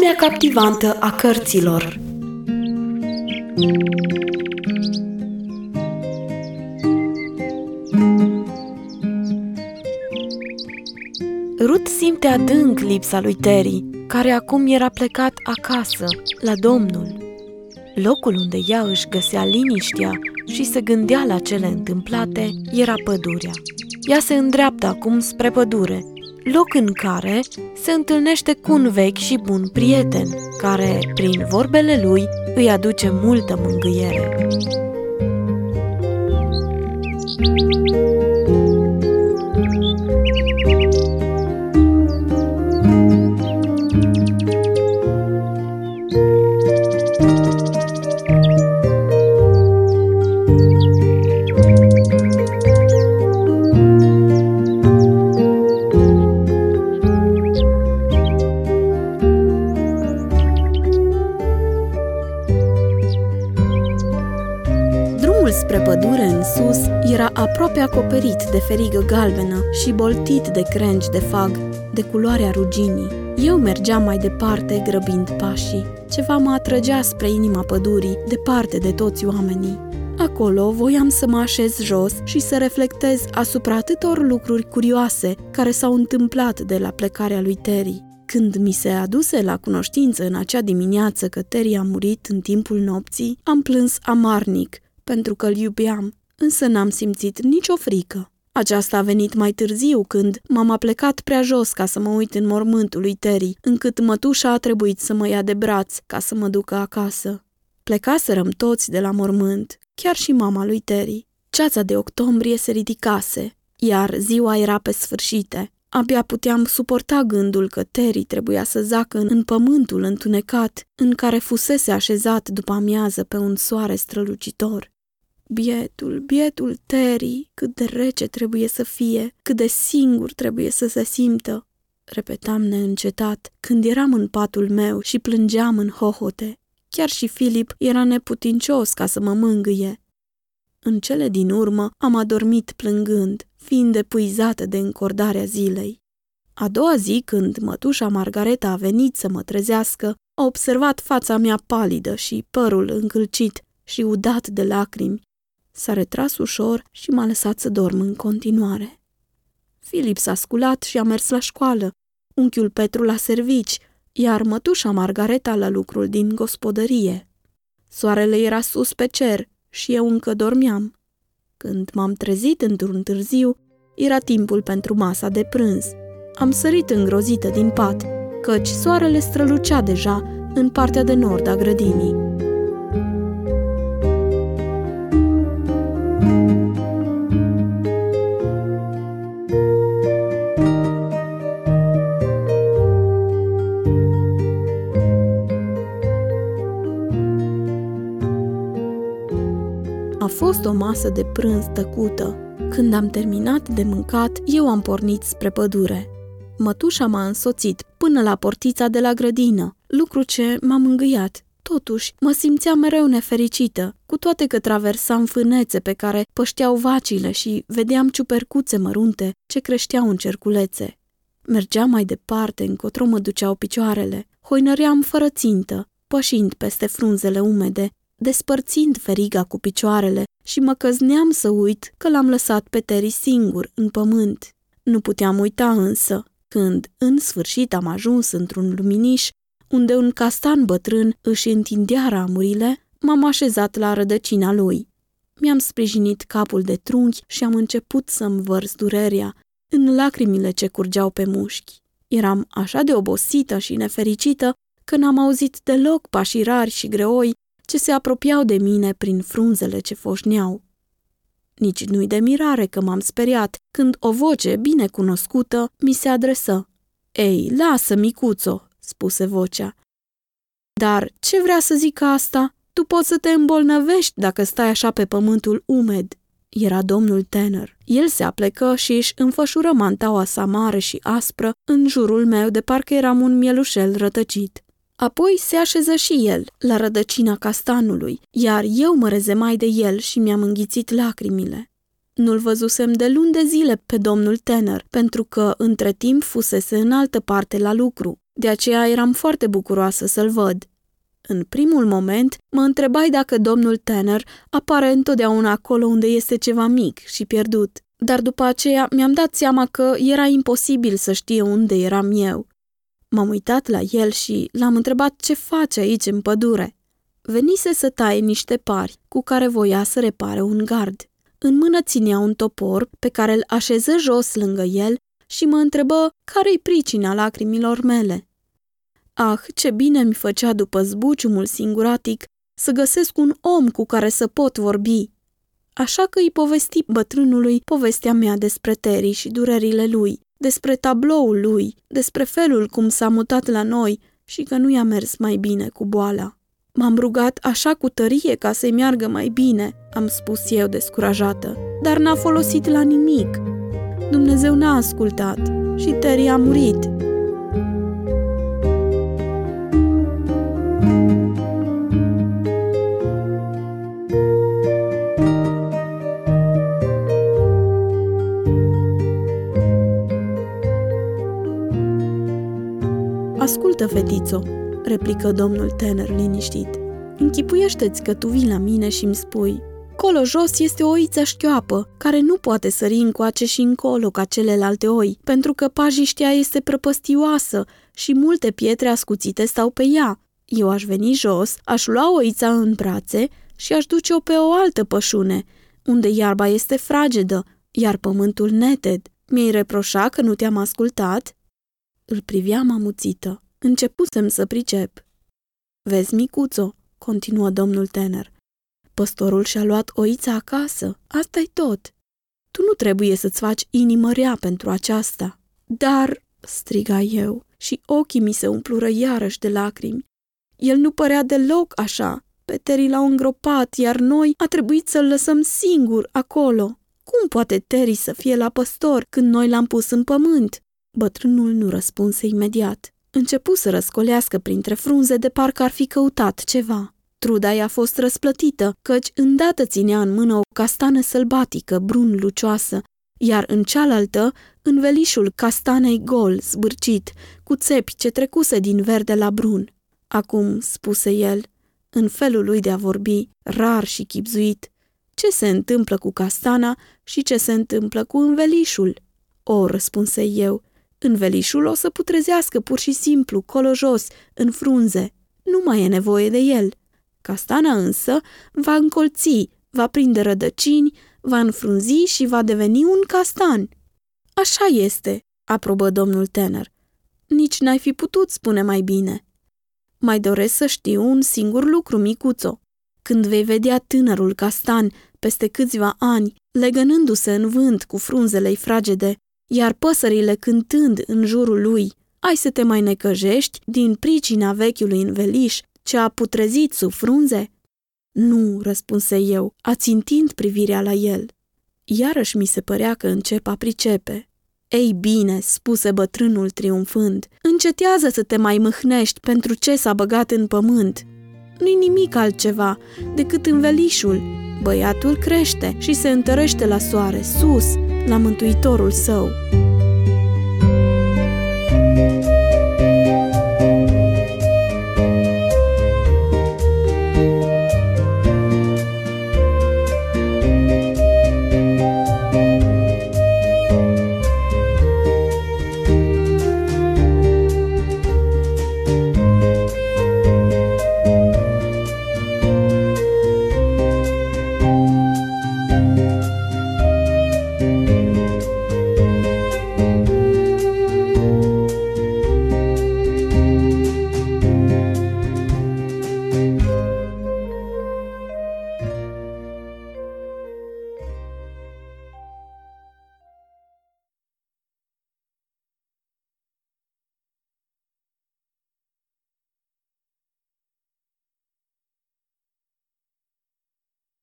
Lumea captivantă a cărților Ruth simte adânc lipsa lui Terry, care acum era plecat acasă, la Domnul. Locul unde ea își găsea liniștea și se gândea la cele întâmplate era pădurea. Ea se îndreaptă acum spre pădure, loc în care se întâlnește cu un vechi și bun prieten, care, prin vorbele lui, îi aduce multă mângâiere. Drumul spre pădure în sus era aproape acoperit de ferigă galbenă și boltit de crengi de fag, de culoarea ruginii. Eu mergeam mai departe, grăbind pașii. Ceva mă atrăgea spre inima pădurii, departe de toți oamenii. Acolo voiam să mă așez jos și să reflectez asupra atâtor lucruri curioase care s-au întâmplat de la plecarea lui Terry. Când mi se aduse la cunoștință în acea dimineață că Terry a murit în timpul nopții, am plâns amarnic, pentru că îl iubeam, însă n-am simțit nicio frică. Aceasta a venit mai târziu, când m-am aplecat prea jos ca să mă uit în mormântul lui Terry, încât mătușa a trebuit să mă ia de braț ca să mă ducă acasă. Plecaserăm toți de la mormânt, chiar și mama lui Terry. Ceața de octombrie se ridicase, iar ziua era pe sfârșite. Abia puteam suporta gândul că Terry trebuia să zacă în pământul întunecat în care fusese așezat după amiază pe un soare strălucitor. Bietul, bietul Terry, cât de rece trebuie să fie, cât de singur trebuie să se simtă, repetam neîncetat când eram în patul meu și plângeam în hohote. Chiar și Filip era neputincios ca să mă mângâie. În cele din urmă am adormit plângând, fiind epuizată de încordarea zilei. A doua zi, când mătușa Margareta a venit să mă trezească, a observat fața mea palidă și părul încălcit și udat de lacrimi. S-a retras ușor și m-a lăsat să dorm în continuare. Filip s-a sculat și a mers la școală, unchiul Petru la servici, iar mătușa Margareta la lucrul din gospodărie. Soarele era sus pe cer și eu încă dormeam. Când m-am trezit într-un târziu, era timpul pentru masa de prânz. Am sărit îngrozită din pat, căci soarele strălucea deja în partea de nord a grădinii. A fost o masă de prânz tăcută. Când am terminat de mâncat, eu am pornit spre pădure. Mătușa m-a însoțit până la portița de la grădină, lucru ce m-a mângâiat. Totuși, mă simțeam mereu nefericită, cu toate că traversam fânețe pe care pășteau vacile și vedeam ciupercuțe mărunte ce creșteau în cerculețe. Mergeam mai departe, încotro mă duceau picioarele. Hoinăream fără țintă, pășind peste frunzele umede, despărțind feriga cu picioarele și mă căzneam să uit că l-am lăsat pe Terry singur, în pământ. Nu puteam uita însă, când, în sfârșit, am ajuns într-un luminiș, unde un castan bătrân își întindea ramurile, m-am așezat la rădăcina lui. Mi-am sprijinit capul de trunchi și am început să-mi vărs durerea în lacrimile ce curgeau pe mușchi. Eram așa de obosită și nefericită că n-am auzit deloc pașii rari și greoi ce se apropiau de mine prin frunzele ce foșneau. Nici nu-i de mirare că m-am speriat când o voce bine cunoscută mi se adresă. Ei, lasă, micuțo, spuse vocea. Dar ce vrea să zic asta? Tu poți să te îmbolnăvești dacă stai așa pe pământul umed. Era domnul Tanner. El se aplecă și își înfășură mantaua sa mare și aspră în jurul meu de parcă eram un mielușel rătăcit. Apoi se așeză și el, la rădăcina castanului, iar eu mă rezemai de el și mi-am înghițit lacrimile. Nu-l văzusem de luni de zile pe domnul Tanner, pentru că între timp fusese în altă parte la lucru. De aceea eram foarte bucuroasă să-l văd. În primul moment, mă întrebai dacă domnul Tanner apare întotdeauna acolo unde este ceva mic și pierdut, dar după aceea mi-am dat seama că era imposibil să știe unde eram eu. M-am uitat la el și l-am întrebat ce face aici în pădure. Venise să taie niște pari cu care voia să repare un gard. În mână ținea un topor pe care îl așeză jos lângă el și mă întrebă care-i pricina lacrimilor mele. Ah, ce bine mi făcea după zbuciumul singuratic să găsesc un om cu care să pot vorbi. Așa că îi povesti bătrânului povestea mea despre Terry și durerile lui, despre tabloul lui, despre felul cum s-a mutat la noi și că nu i-a mers mai bine cu boala. M-am rugat așa cu tărie ca să-i meargă mai bine, am spus eu descurajată, dar n-a folosit la nimic. Dumnezeu n-a ascultat și Terry a murit. Ascultă, fetițo, replică domnul Tanner liniștit. Închipuiește-ți că tu vii la mine și îmi spui Colo jos este o oiță șchioapă, care nu poate sări încoace și încolo ca celelalte oi, pentru că pajiștea este prăpăstioasă și multe pietre ascuțite stau pe ea. Eu aș veni jos, aș lua oița în brațe și aș duce-o pe o altă pășune, unde iarba este fragedă, iar pământul neted. Mi-ai reproșa că nu te-am ascultat? Îl priveam amuțită. Începusem să pricep. Vezi, micuțo, continuă domnul Tener. Păstorul și-a luat oița acasă, asta-i tot. Tu nu trebuie să-ți faci inimă rea pentru aceasta. Dar, striga eu, și ochii mi se umplură iarăși de lacrimi. El nu părea deloc așa. Pe l-au îngropat, iar noi a trebuit să-l lăsăm singur acolo. Cum poate Terry să fie la păstor când noi l-am pus în pământ? Bătrânul nu răspunse imediat. Începu să răscolească printre frunze de parcă ar fi căutat ceva. Truda i-a fost răsplătită, căci îndată ținea în mână o castană sălbatică, brun lucioasă, iar în cealaltă, învelișul castanei gol, zbârcit, cu țepi ce trecuse din verde la brun. Acum, spuse el, în felul lui de a vorbi, rar și chipzuit, ce se întâmplă cu castana și ce se întâmplă cu învelișul? O, răspunse eu, Învelișul o să putrezească pur și simplu, colo jos, în frunze. Nu mai e nevoie de el. Castana însă va încolți, va prinde rădăcini, va înfrunzi și va deveni un castan. Așa este, aprobă domnul Tanner. Nici n-ai fi putut spune mai bine. Mai doresc să știu un singur lucru, micuțo. Când vei vedea tânărul castan peste câțiva ani, legănându-se în vânt cu frunzele fragede, iar păsările cântând în jurul lui, ai să te mai necăjești din pricina vechiului înveliș ce a putrezit sub frunze? Nu, răspunse eu, ațintind privirea la el. Iarăși mi se părea că încep a pricepe. Ei bine, spuse bătrânul triumfând, încetează să te mai mâhnești pentru ce s-a băgat în pământ. Nu-i nimic altceva decât învelișul. Băiatul crește și se întărește la soare, sus, la Mântuitorul său. thank you Música